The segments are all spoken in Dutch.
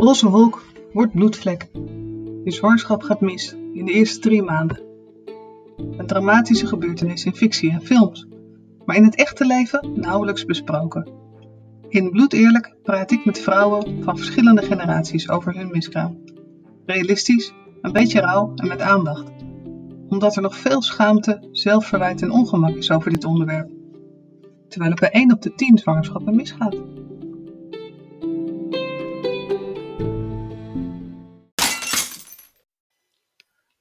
Roze wolk wordt bloedvlek. Je zwangerschap gaat mis in de eerste drie maanden. Een dramatische gebeurtenis in fictie en films, maar in het echte leven nauwelijks besproken. In Bloedeerlijk praat ik met vrouwen van verschillende generaties over hun miskraam. Realistisch, een beetje rauw en met aandacht. Omdat er nog veel schaamte, zelfverwijt en ongemak is over dit onderwerp. Terwijl het bij 1 op de 10 zwangerschappen misgaat.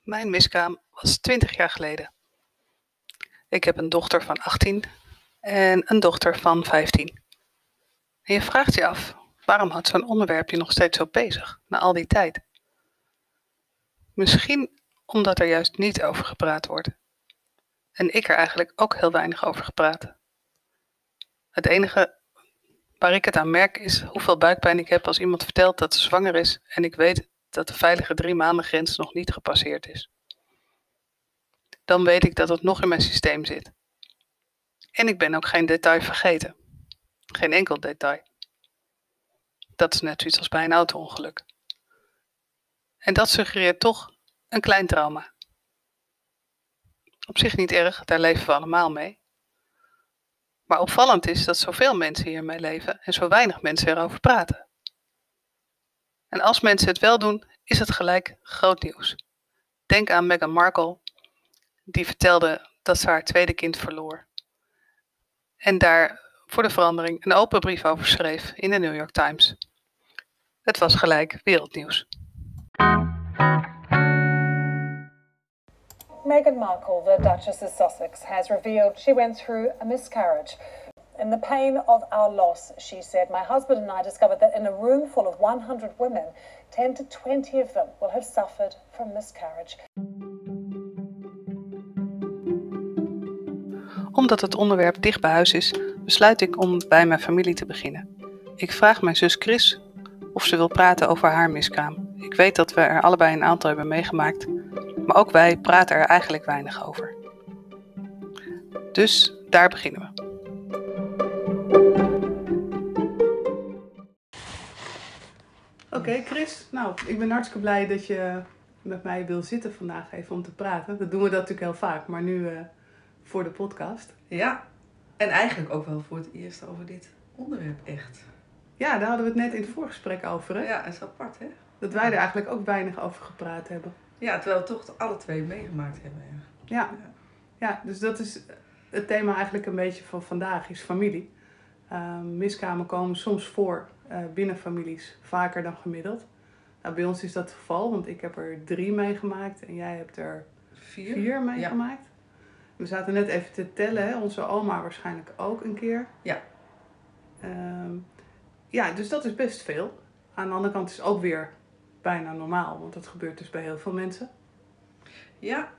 Mijn miskraam was 20 jaar geleden. Ik heb een dochter van 18 en een dochter van 15. En je vraagt je af, waarom houdt zo'n onderwerp je nog steeds zo bezig, na al die tijd? Misschien omdat er juist niet over gepraat wordt. En ik er eigenlijk ook heel weinig over gepraat. Het enige waar ik het aan merk is hoeveel buikpijn ik heb als iemand vertelt dat ze zwanger is en ik weet dat de veilige drie maanden grens nog niet gepasseerd is. Dan weet ik dat het nog in mijn systeem zit. En ik ben ook geen detail vergeten. Geen enkel detail. Dat is net zoiets als bij een auto-ongeluk. En dat suggereert toch een klein trauma. Op zich niet erg, daar leven we allemaal mee. Maar opvallend is dat zoveel mensen hiermee leven en zo weinig mensen erover praten. En als mensen het wel doen, is het gelijk groot nieuws. Denk aan Meghan Markle, die vertelde dat ze haar tweede kind verloor. En daar voor de verandering een open brief over schreef in de New York Times. Het was gelijk wereldnieuws. Meghan Markle, the Duchess of Sussex, has revealed she went through a miscarriage. In the pain of our loss, she said, my husband and I discovered that in a room full of 100 women, 10 to 20 of them will have suffered from miscarriage. Omdat het onderwerp dicht bij huis is, besluit ik om bij mijn familie te beginnen. Ik vraag mijn zus Chris of ze wil praten over haar miskraam. Ik weet dat we er allebei een aantal hebben meegemaakt, maar ook wij praten er eigenlijk weinig over. Dus daar beginnen we. Oké, Chris. Nou, ik ben hartstikke blij dat je met mij wil zitten vandaag even om te praten. Dat doen we dat natuurlijk heel vaak, maar nu uh, voor de podcast. Ja, en eigenlijk ook wel voor het eerst over dit onderwerp echt. Ja, daar hadden we het net in het voorgesprek over, hè? Ja, dat is apart, hè? Dat wij er eigenlijk ook weinig over gepraat hebben. Ja, terwijl we toch alle twee meegemaakt hebben. Ja. Ja. ja, dus dat is het thema eigenlijk een beetje van vandaag, is familie. Uh, miskramen komen soms voor uh, binnen families, vaker dan gemiddeld. Nou, bij ons is dat het geval, want ik heb er drie meegemaakt en jij hebt er vier, vier meegemaakt. Ja. We zaten net even te tellen, hè? onze oma waarschijnlijk ook een keer. Ja. Um, ja, dus dat is best veel. Aan de andere kant is het ook weer bijna normaal, want dat gebeurt dus bij heel veel mensen. Ja,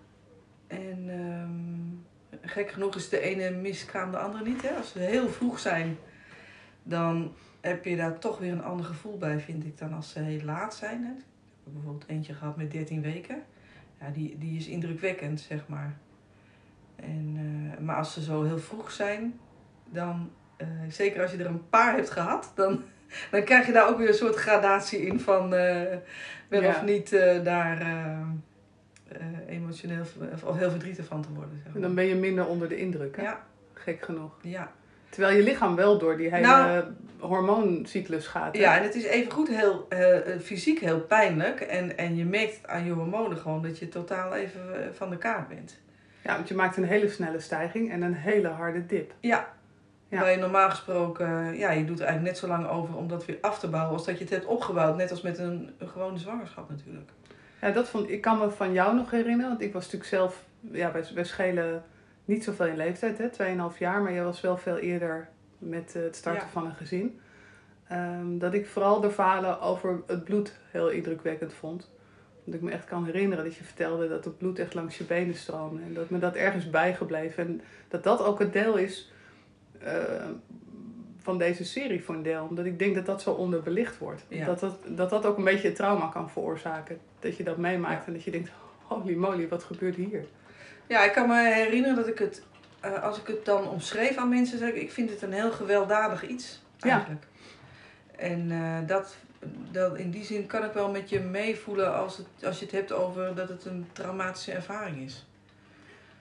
en um, gek genoeg is de ene miskraam de andere niet. Hè? Als ze heel vroeg zijn, dan heb je daar toch weer een ander gevoel bij, vind ik, dan als ze heel laat zijn. Hè? Ik heb bijvoorbeeld eentje gehad met 13 weken. Ja, die, die is indrukwekkend, zeg maar. En, uh, maar als ze zo heel vroeg zijn, dan, uh, zeker als je er een paar hebt gehad, dan, dan krijg je daar ook weer een soort gradatie in van uh, wel ja. of niet daar emotioneel of heel verdrietig van te worden. Zeg maar. En dan ben je minder onder de indruk, hè? Ja. Gek genoeg. Ja. Terwijl je lichaam wel door die hele nou, hormooncyclus gaat. Hè? Ja, en het is evengoed heel uh, fysiek heel pijnlijk. En, en je merkt aan je hormonen gewoon dat je totaal even van de kaart bent. Ja, want je maakt een hele snelle stijging en een hele harde dip. Ja. ja. Waar je normaal gesproken, ja, je doet er eigenlijk net zo lang over om dat weer af te bouwen als dat je het hebt opgebouwd. Net als met een, een gewone zwangerschap natuurlijk. Ja, dat vond, ik kan me van jou nog herinneren, want ik was natuurlijk zelf, ja, wij, wij schelen niet zoveel in leeftijd, hè, 2,5 jaar, maar jij was wel veel eerder met het starten ja. van een gezin. Um, dat ik vooral de verhalen over het bloed heel indrukwekkend vond. Dat ik me echt kan herinneren dat je vertelde dat het bloed echt langs je benen stroomde. En dat me dat ergens bijgebleven. En dat dat ook het deel is uh, van deze serie voor een deel. Omdat ik denk dat dat zo onderbelicht wordt. Ja. Dat, dat, dat dat ook een beetje trauma kan veroorzaken. Dat je dat meemaakt ja. en dat je denkt, holy moly, wat gebeurt hier? Ja, ik kan me herinneren dat ik het, uh, als ik het dan omschreef aan mensen, zei ik, ik vind het een heel gewelddadig iets eigenlijk. Ja. En uh, dat dat, in die zin kan ik wel met je meevoelen als, het, als je het hebt over dat het een traumatische ervaring is.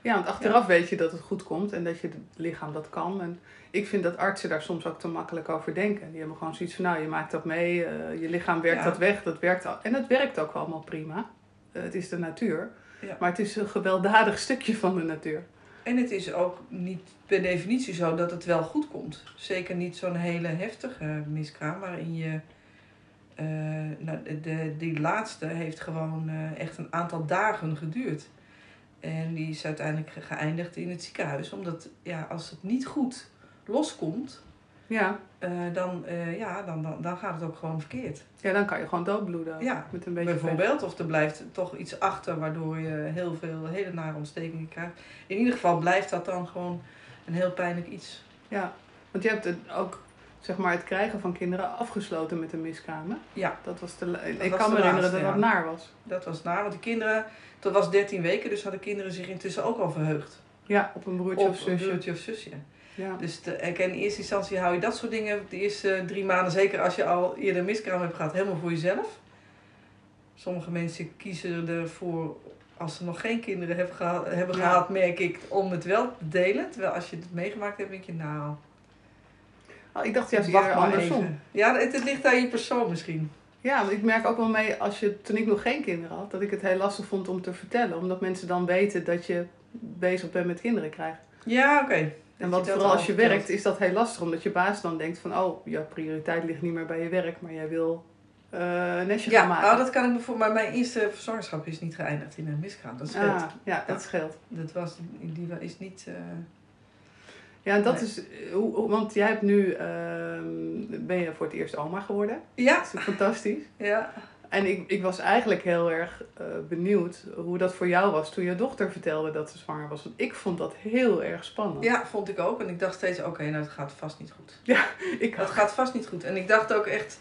Ja, want achteraf weet je dat het goed komt en dat je het lichaam dat kan. En ik vind dat artsen daar soms ook te makkelijk over denken. Die hebben gewoon zoiets van, nou, je maakt dat mee, eh, je lichaam werkt Ja. dat weg, dat werkt al. En het werkt ook allemaal prima. Eh, het is de natuur. Ja. Maar het is een gewelddadig stukje van de natuur. En het is ook niet per definitie zo dat het wel goed komt. Zeker niet zo'n hele heftige miskraam waarin je. eh, nou, de, de- die laatste heeft gewoon echt een aantal dagen geduurd. En die is uiteindelijk ge- geëindigd in het ziekenhuis. Omdat ja, als het niet goed loskomt, Ja, eh, dan, eh, ja, dan, dan, dan gaat het ook gewoon verkeerd. ja dan kan je gewoon doodbloeden. Ja, met een beetje. Bijvoorbeeld, of er blijft toch iets achter waardoor je heel veel hele nare ontstekingen krijgt. In ieder geval blijft dat dan gewoon een heel pijnlijk iets. Ja, want je hebt het ook, zeg maar, het krijgen van kinderen afgesloten met een miskraam. hè? Ja. Dat was de, ik was kan me herinneren dat dat naar was. Dat was naar, want de kinderen, dat was 13 weken, dus hadden kinderen zich intussen ook al verheugd. Ja, op een broertje Op of een zusje. broertje of zusje. Ja. Dus de, ik- in eerste instantie hou je dat soort dingen de eerste drie maanden, zeker als je al eerder miskraam hebt gehad, helemaal voor jezelf. Sommige mensen kiezen ervoor, als ze nog geen kinderen hebben, geha- hebben Ja. gehad, merk ik, om het wel te delen. Terwijl als je het meegemaakt hebt, denk je, nou, Oh, ik dacht juist wacht andersom. even. Ja, het, het ligt aan je persoon misschien. Ja, want ik merk ook wel mee, als je, toen ik nog geen kinderen had, dat ik het heel lastig vond om te vertellen. Omdat mensen dan weten dat je bezig bent met kinderen krijgen. Ja, oké. En Dat wat dat vooral al als je vertelt. werkt, is dat heel lastig. Omdat je baas dan denkt van, oh, jouw prioriteit ligt niet meer bij je werk, maar jij wil eh, een nestje Ja, gaan maken. nou, dat kan ik me voor. Maar mijn eerste verzorgerschap is niet geëindigd in een miskraam. Dat scheelt. Ah, ja, dat scheelt. Dat was, die is niet. eh, Ja, dat Nee. is, eh, want jij hebt nu, ehm, ben je voor het eerst oma geworden. Ja, Dat is fantastisch. ja. En ik, ik was eigenlijk heel erg eh, benieuwd hoe dat voor jou was toen je dochter vertelde dat ze zwanger was. Want ik vond dat heel erg spannend. ja, vond ik ook. En ik dacht steeds: oké, nou, dat gaat vast niet goed. Ik Dat gaat vast niet goed. En ik dacht ook echt.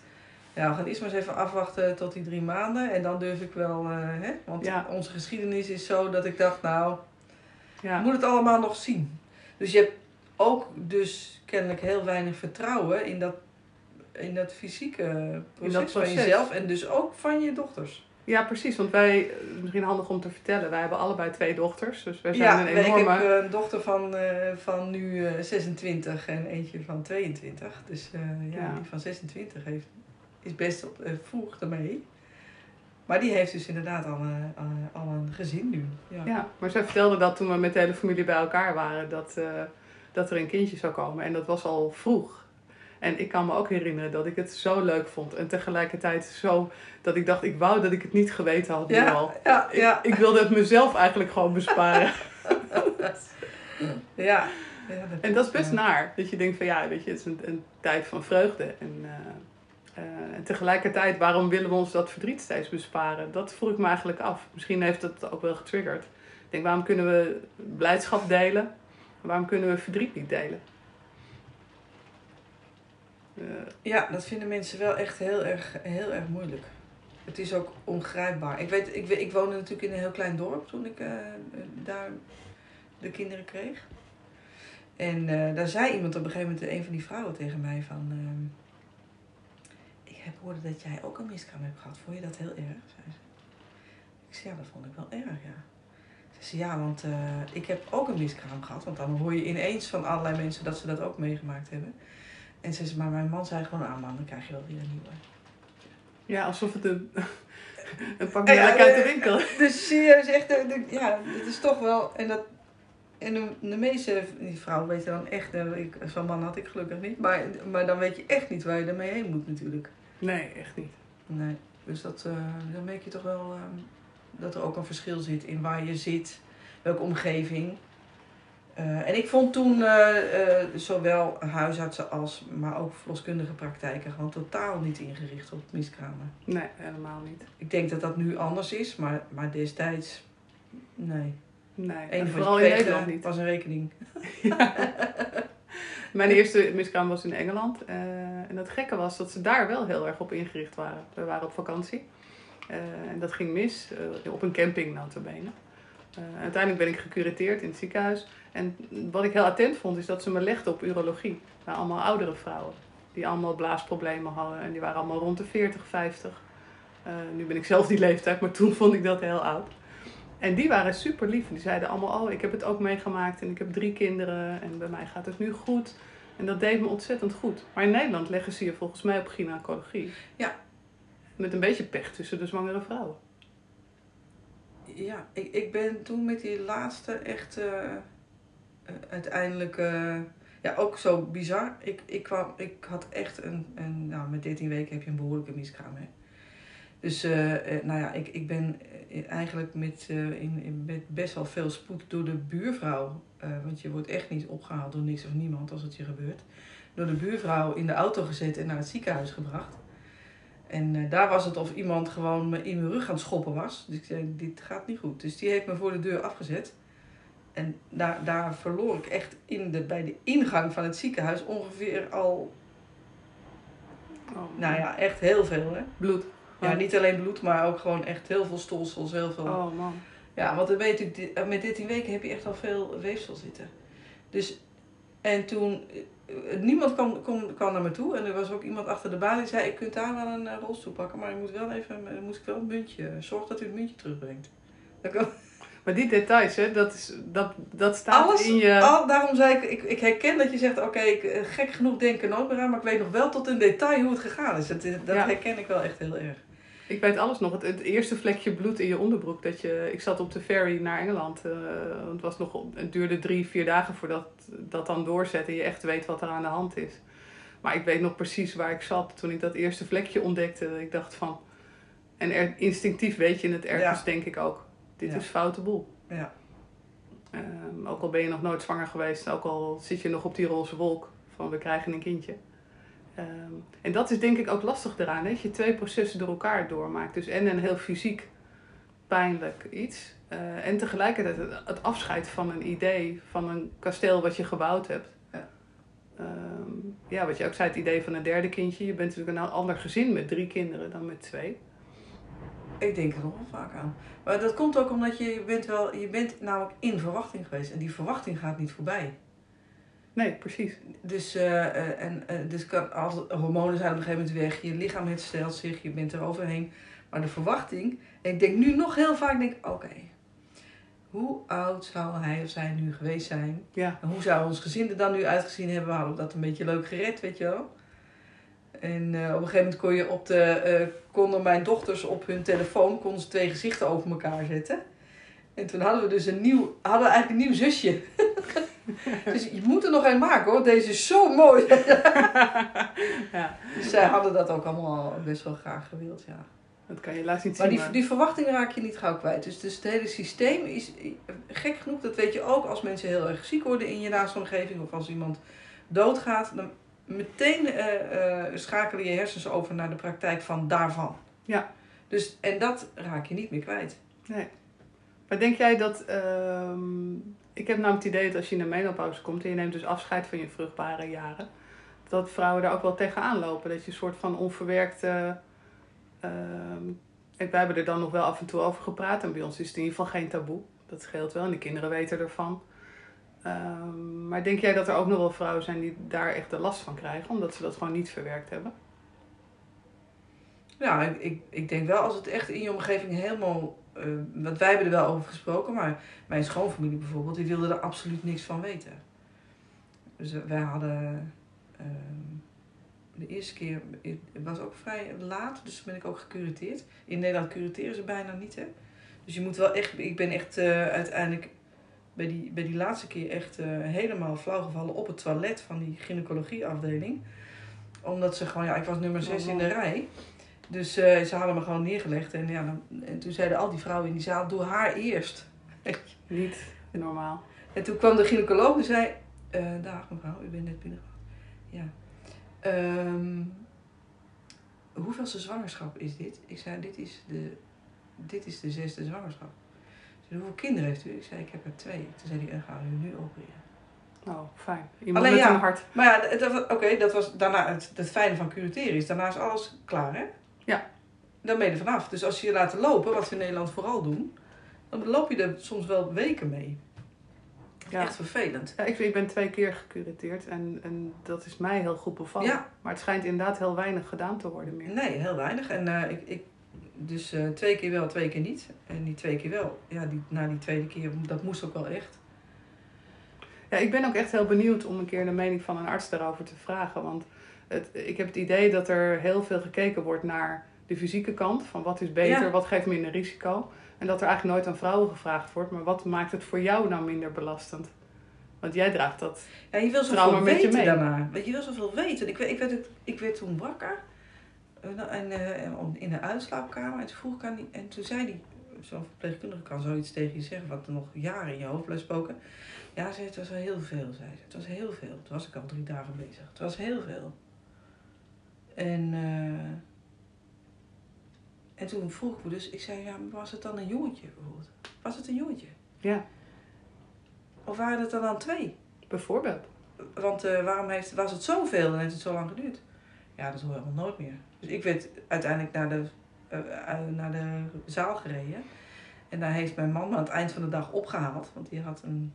Ja, we gaan eerst maar eens even afwachten tot die drie maanden. En dan durf ik wel. eh, hè? Want Ja. onze geschiedenis is zo dat ik dacht: nou, ja. ik moet het allemaal nog zien. Dus je hebt ook dus kennelijk heel weinig vertrouwen in dat, in dat fysieke proces, dat van jezelf en dus ook van je dochters. ja, precies. Want wij, eh, misschien handig om te vertellen, wij hebben allebei twee dochters. Dus wij zijn Ja, een ik enorme... heb eh, een dochter van, eh, van nu eh, 26 en eentje van 22. Dus ja, Ja. die van 26 heeft, is best op, vroeg ermee. Maar die heeft dus inderdaad al, al, een gezin nu. Ja. Ja, maar zij vertelde dat toen we met de hele familie bij elkaar waren, dat, dat er een kindje zou komen. En dat was al vroeg. En ik kan me ook herinneren dat ik het zo leuk vond. En tegelijkertijd zo dat ik dacht, ik wou dat ik het niet geweten had nu Ja, al. ja, Ik, ja. ik wilde het mezelf eigenlijk gewoon besparen. ja. Ja, En dat is best ja. naar. Dat je denkt van ja, weet je, het is een, een tijd van vreugde. En, eh, eh, en tegelijkertijd, waarom willen we ons dat verdriet steeds besparen? Dat vroeg ik me eigenlijk af. Misschien heeft dat ook wel getriggerd. Ik denk, waarom kunnen we blijdschap delen? Waarom kunnen we verdriet niet delen? Eh, Ja, dat vinden mensen wel echt heel erg, heel erg moeilijk. Het is ook ongrijpbaar. Ik, weet, ik, ik woonde natuurlijk in een heel klein dorp toen ik eh, daar de kinderen kreeg. En eh, daar zei iemand op een gegeven moment, een van die vrouwen tegen mij van... ehm, ik heb hoorde dat jij ook een miskraam hebt gehad. Vond je dat heel erg? Zei ze. Ik zei, ja, dat vond ik wel erg, ja. Zei, ja, want eh, ik heb ook een miskraam gehad. Want dan hoor je ineens van allerlei mensen dat ze dat ook meegemaakt hebben. En ze zei, maar mijn man zei gewoon, ah man, dan krijg je wel weer een nieuwe. ja, alsof het een, een pak ja, uit de eh, winkel Dus zie je, eh, de- ja, het is toch wel, en dat, en de, de meeste die vrouwen weten dan echt, ik, zo'n man had ik gelukkig niet, maar, maar dan weet je echt niet waar je ermee heen moet natuurlijk. Nee, echt niet. Nee, dus dat, dan merk je toch wel eh, dat er ook een verschil zit in waar je zit, welke omgeving. Eh, en ik vond toen eh, eh, zowel huisartsen als, maar ook verloskundige praktijken gewoon totaal niet ingericht op miskramen. Nee, helemaal niet. Ik denk dat dat nu anders is, maar, maar destijds, nee. Nee, en vooral in Nederland niet. was een rekening. Mijn eerste miskraam was in Engeland. en het gekke was dat ze daar wel heel erg op ingericht waren. We waren op vakantie. Eh, en dat ging mis, eh, op een camping notabene. Eh uiteindelijk ben ik gecureerd in het ziekenhuis. En wat ik heel attent vond, is dat ze me legden op urologie. Naar allemaal oudere vrouwen. Die allemaal blaasproblemen hadden. En die waren allemaal rond de 40, 50. Eh, nu ben ik zelf die leeftijd, maar toen vond ik dat heel oud. En die waren super lief. Die zeiden allemaal, oh, ik heb het ook meegemaakt en ik heb drie kinderen en bij mij gaat het nu goed. En dat deed me ontzettend goed. Maar in Nederland leggen ze je volgens mij op gynaecologie. Ja. Met een beetje pech tussen de zwangere vrouwen. Ja, ik, ik ben toen met die laatste echt eh, eh, uiteindelijk, eh, ja, ook zo bizar. Ik, ik, kwam, ik had echt een, een, nou, met 13 weken heb je een behoorlijke miskraam, hè. Dus, nou ja, ik, ik ben eigenlijk met, in, in, met best wel veel spoed door de buurvrouw, want je wordt echt niet opgehaald door niks of niemand als het je gebeurt, door de buurvrouw in de auto gezet en naar het ziekenhuis gebracht. En eh, daar was het of iemand gewoon me in mijn rug aan het schoppen was. Dus ik zei, dit gaat niet goed. Dus die heeft me voor de deur afgezet. En daar, daar verloor ik echt in de, bij de ingang van het ziekenhuis ongeveer al, Oh, nou ja, echt heel veel. Hè? Bloed. Ja, niet alleen bloed, maar ook gewoon echt heel veel stolsels, heel veel. Oh man. Ja, want dan weet ik, di- met 13 weken heb je echt al veel weefsel zitten. Dus, en toen, eh, niemand kwam, kwam, kwam naar me toe. En er was ook iemand achter de balie die zei, ik kunt daar wel een eh, rolstoel pakken, maar je moet wel even, dan moet ik wel een muntje, zorg dat u het muntje terugbrengt. Dan kan, Maar die details, hè, dat, is, dat, dat staat alles, in je... al, daarom zei ik, ik, ik herken dat je zegt, oké, ik, eh, gek genoeg denk ik er nooit meer aan, maar ik weet nog wel tot in detail hoe het gegaan is. Dat, dat Ja. herken ik wel echt heel erg. Ik weet alles nog. Het, het eerste vlekje bloed in je onderbroek. Dat je, ik zat op de ferry naar Engeland. eh, het, was nog, het duurde drie, vier dagen voordat dat dan doorzet. En je echt weet wat er aan de hand is. Maar ik weet nog precies waar ik zat toen ik dat eerste vlekje ontdekte. Ik dacht van... En er, instinctief weet je het ergens, Ja. denk ik ook. Dit Ja. is foute boel. Ja. Ehm, ook al ben je nog nooit zwanger geweest. Ook al zit je nog op die roze wolk. Van we krijgen een kindje. Ehm, en dat is denk ik ook lastig eraan, dat je twee processen door elkaar doormaakt. Dus en een heel fysiek pijnlijk iets. eh, en tegelijkertijd het, het afscheid van een idee, van een kasteel wat je gebouwd hebt. Ja. Ehm, ja, wat je ook zei, het idee van een derde kindje. Je bent natuurlijk een ander gezin met drie kinderen dan met twee. Ik denk er nog wel vaak aan. Maar dat komt ook omdat je, je bent wel, je bent namelijk in verwachting geweest. En die verwachting gaat niet voorbij. Nee, precies. Dus, eh, en, eh, dus kan, als, hormonen zijn op een gegeven moment weg. Je lichaam herstelt zich. Je bent er overheen. Maar de verwachting. En ik denk nu nog heel vaak, denk, oké. hoe oud zou hij of zij nu geweest zijn? Ja, En hoe zou ons gezin er dan nu uitgezien hebben? We hadden dat een beetje leuk gered, weet je wel. En op een gegeven moment kon je op de, konden mijn dochters op hun telefoon konden ze twee gezichten over elkaar zetten. En toen hadden we dus een nieuw, hadden we eigenlijk een nieuw zusje. dus je moet er nog een maken hoor, deze is zo mooi. ja, dus zij hadden dat ook allemaal best wel graag gewild, ja. dat kan je helaas niet Maar zien. die, die verwachting raak je niet gauw kwijt. Dus, dus het hele systeem is gek genoeg. Dat weet je ook als mensen heel erg ziek worden in je naaste omgeving. Of als iemand doodgaat. Dan meteen eh, eh, schakelen je hersens over naar de praktijk van daarvan. Ja. Dus, en dat raak je niet meer kwijt. Nee. Maar denk jij dat... ehm, ik heb nou het idee dat als je in de menopauze komt... en je neemt dus afscheid van je vruchtbare jaren... dat vrouwen daar ook wel tegenaan lopen. Dat je een soort van onverwerkte... en wij hebben er dan nog wel af en toe over gepraat. En bij ons is het in ieder geval geen taboe. Dat scheelt wel. En de kinderen weten ervan. Ehm, maar denk jij dat er ook nog wel vrouwen zijn die daar echt de last van krijgen... omdat ze dat gewoon niet verwerkt hebben? Ja, ik, ik, ik denk wel als het echt in je omgeving helemaal... eh, want wij hebben er wel over gesproken. Maar mijn schoonfamilie bijvoorbeeld, die wilde er absoluut niks van weten. Dus wij hadden... ehm, de eerste keer, het was ook vrij laat, dus ben ik ook gecurateerd. In Nederland curateren ze bijna niet, hè. Dus je moet wel echt, ik ben echt eh, uiteindelijk bij die, bij die laatste keer echt eh, helemaal flauw gevallen op het toilet van die gynaecologieafdeling. Omdat ze gewoon, ja, ik was nummer 6 in de rij. Dus eh, ze hadden me gewoon neergelegd. En, ja, dan, en toen zeiden al die vrouwen in die zaal, doe haar eerst. Niet normaal. En toen kwam de gynaecoloog en zei, eh dag mevrouw, u bent net binnengekomen. Ja. Ehm hoeveelste zwangerschap is dit? Ik zei, dit is de, dit is de zesde zwangerschap. Ze zei, hoeveel kinderen heeft u? Ik zei, ik heb er twee. Toen zei hij, dan gaan we u nu opereren. Oh, fijn. Iemand Alleen met ja. een hart. Maar ja, oké, dat was daarna het, het fijne van curateren is, daarna is alles klaar, hè? Ja. Dan ben je er vanaf. Dus als je je laat lopen, wat we in Nederland vooral doen, dan loop je er soms wel weken mee. Ja. Echt vervelend. Ja, ik, ik ben twee keer gecurateerd en, en dat is mij heel goed bevallen. Ja. Maar het schijnt inderdaad heel weinig gedaan te worden meer. Nee, heel weinig. En eh, ik, ik, dus eh, twee keer wel, twee keer niet. En die twee keer wel, ja, die, na die tweede keer, dat moest ook wel echt. Ja, ik ben ook echt heel benieuwd om een keer de mening van een arts daarover te vragen. Want het, ik heb het idee dat er heel veel gekeken wordt naar de fysieke kant. Van wat is beter, Ja. wat geeft minder risico. En dat er eigenlijk nooit aan vrouwen gevraagd wordt. Maar wat maakt het voor jou nou minder belastend? Want jij draagt dat. Ja, je wil zoveel je weten mee. daarna. Weet je, je wil zoveel weten. Ik, werd- ik, werd, ik werd toen wakker eh, nou, en, om- in de uitslaapkamer. En toen vroeg ik aan die, en toen zei die, zo'n verpleegkundige kan zoiets tegen je zeggen, wat er nog jaren in je hoofd blijft spoken. Ja, zei, het was heel veel, zei ze. Het was heel veel. Toen was ik al drie dagen bezig. Het was heel veel. En, eh, en toen vroeg ik me dus, ik zei, ja, was het dan een jongetje bijvoorbeeld? Was het een jongetje? Ja, Of waren het er dan twee? bijvoorbeeld. Want eh, waarom heeft, was het zoveel en heeft het zo lang geduurd? Ja, dat hoor je helemaal nooit meer. Dus ik werd uiteindelijk naar de, eh, naar de zaal gereden. En daar heeft mijn man me aan het eind van de dag opgehaald. Want die, had een,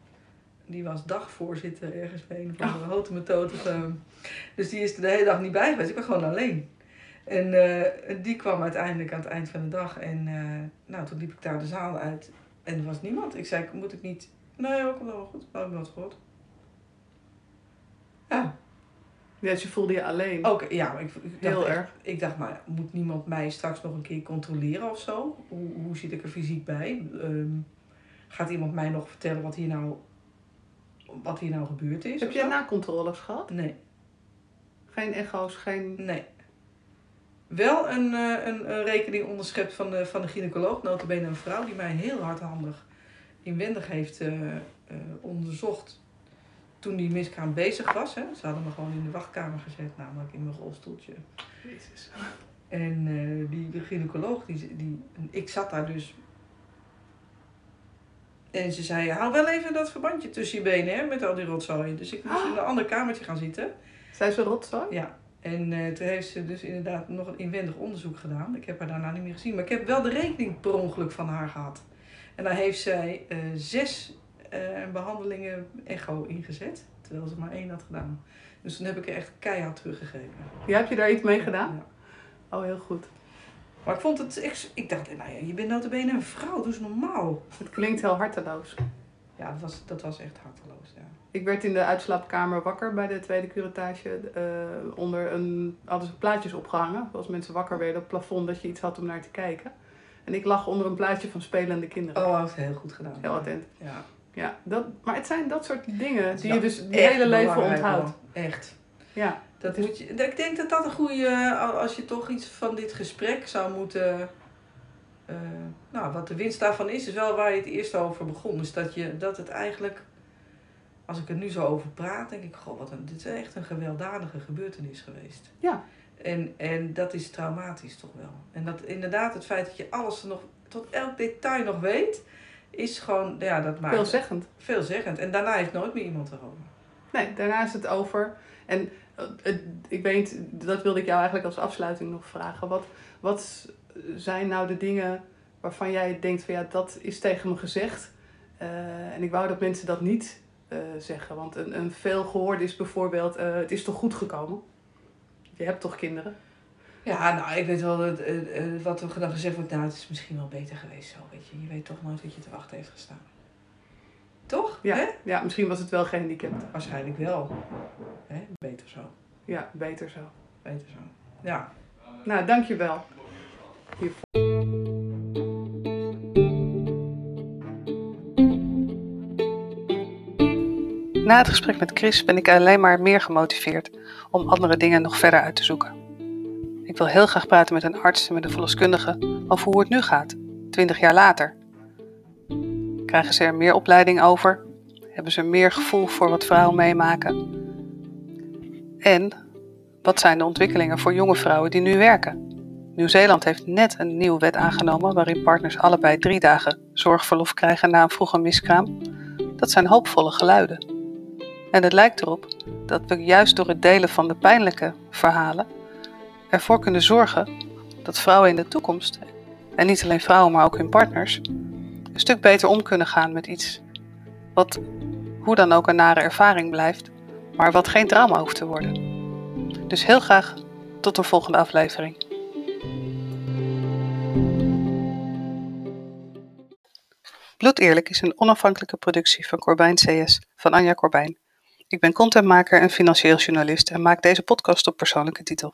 die was dagvoorzitter ergens bij een houten methode. Of, ehm, dus die is er de hele dag niet bij geweest. Ik was gewoon alleen. En eh, die kwam uiteindelijk aan het eind van de dag. En eh, nou, toen liep ik daar de zaal uit. En er was niemand. Ik zei, moet ik niet... Nee, ook wel goed. Ik heb gehoord. Ja, Ja, dus je voelde je alleen. Oké, ja, ik, ik dacht Heel echt- erg. Ik dacht, maar moet niemand mij straks nog een keer controleren of zo? Hoe, hoe zit ik er fysiek bij? Ehm, gaat iemand mij nog vertellen wat hier nou, wat hier nou gebeurd is? Heb jij nakontroles gehad? Nee, Geen echo's, geen... nee. Wel een, eh, een, een rekening onderschept van de, van de gynaecoloog, notabene een vrouw, die mij heel hardhandig inwendig heeft eh, eh, onderzocht toen die miskraam bezig was. Hè. Ze hadden me gewoon in de wachtkamer gezet, namelijk in mijn rolstoeltje. Jezus. En die de gynaecoloog, die, die, ik zat daar dus. En ze zei, hou wel even dat verbandje tussen je benen hè, met al die rotzooi. Dus ik moest in een ander kamertje gaan zitten. Zijn ze rotzooi? Ja. En eh, toen heeft ze dus inderdaad nog een inwendig onderzoek gedaan. Ik heb haar daarna niet meer gezien. Maar ik heb wel de rekening per ongeluk van haar gehad. En daar heeft zij eh, zes eh, behandelingen echo ingezet. Terwijl ze maar één had gedaan. Dus toen heb ik er echt keihard teruggegrepen. Ja, heb je daar iets mee gedaan? Ja. Oh, heel goed. Maar ik vond het echt... Ik dacht, nou ja, je bent notabene een vrouw, doe eens normaal. Het klinkt heel harteloos. Ja, dat was, dat was echt harteloos, ja. Ik werd in de uitslaapkamer wakker bij de tweede curatage. eh, onder een, hadden ze plaatjes opgehangen. Als mensen wakker werden op het plafond, dat je iets had om naar te kijken. En ik lag onder een plaatje van spelende kinderen. Oh, heeft heel goed gedaan. Heel attent. Ja. Ja, dat, maar het zijn dat soort dingen die je dus je hele leven onthoudt. Echt. Ja, Dat moet je, ik denk dat dat een goede, als je toch iets van dit gesprek zou moeten. eh, nou, wat de winst daarvan is, is wel waar je het eerst over begon. Dus dat, je, dat het eigenlijk, als ik er nu zo over praat, denk ik, goh, wat een, dit is echt een gewelddadige gebeurtenis geweest. Ja. En, en dat is traumatisch toch wel. En dat inderdaad, het feit dat je alles nog, tot elk detail nog weet, is gewoon, ja, dat maakt veelzeggend. veelzeggend. En daarna heeft nooit meer iemand erover. Nee, daarna is het over. En ik weet, dat wilde ik jou eigenlijk als afsluiting nog vragen. Wat, wat zijn nou de dingen waarvan jij denkt van ja, dat is tegen me gezegd. eh, en ik wou dat mensen dat niet eh, zeggen. Want een, een veel gehoord is bijvoorbeeld, eh, het is toch goed gekomen? Je hebt toch kinderen? Ja, nou, ik weet wel dat, eh, eh, wat er dan gezegd wordt. Nou, het is misschien wel beter geweest zo, weet je. Je weet toch nooit wat je te wachten heeft gestaan. Toch? Ja, Hè? ja misschien was het wel gehandicapt. Waarschijnlijk wel. Hè? Beter zo. Ja, beter zo. Beter zo. Ja. Nou, dankjewel. Hiervoor. Na het gesprek met Chris ben ik alleen maar meer gemotiveerd om andere dingen nog verder uit te zoeken. Ik wil heel graag praten met een arts en met een verloskundige over hoe het nu gaat, 20 jaar later. Krijgen ze er meer opleiding over? Hebben ze meer gevoel voor wat vrouwen meemaken? En wat zijn de ontwikkelingen voor jonge vrouwen die nu werken? Nieuw-Zeeland heeft net een nieuwe wet aangenomen waarin partners allebei drie dagen zorgverlof krijgen na een vroege miskraam. Dat zijn hoopvolle geluiden. En het lijkt erop dat we juist door het delen van de pijnlijke verhalen ervoor kunnen zorgen dat vrouwen in de toekomst, en niet alleen vrouwen, maar ook hun partners, een stuk beter om kunnen gaan met iets wat hoe dan ook een nare ervaring blijft, maar wat geen trauma hoeft te worden. Dus heel graag tot de volgende aflevering. Bloed Eerlijk is een onafhankelijke productie van Corbijn CS van Anja Corbijn. Ik ben contentmaker en financieel journalist en maak deze podcast op persoonlijke titel.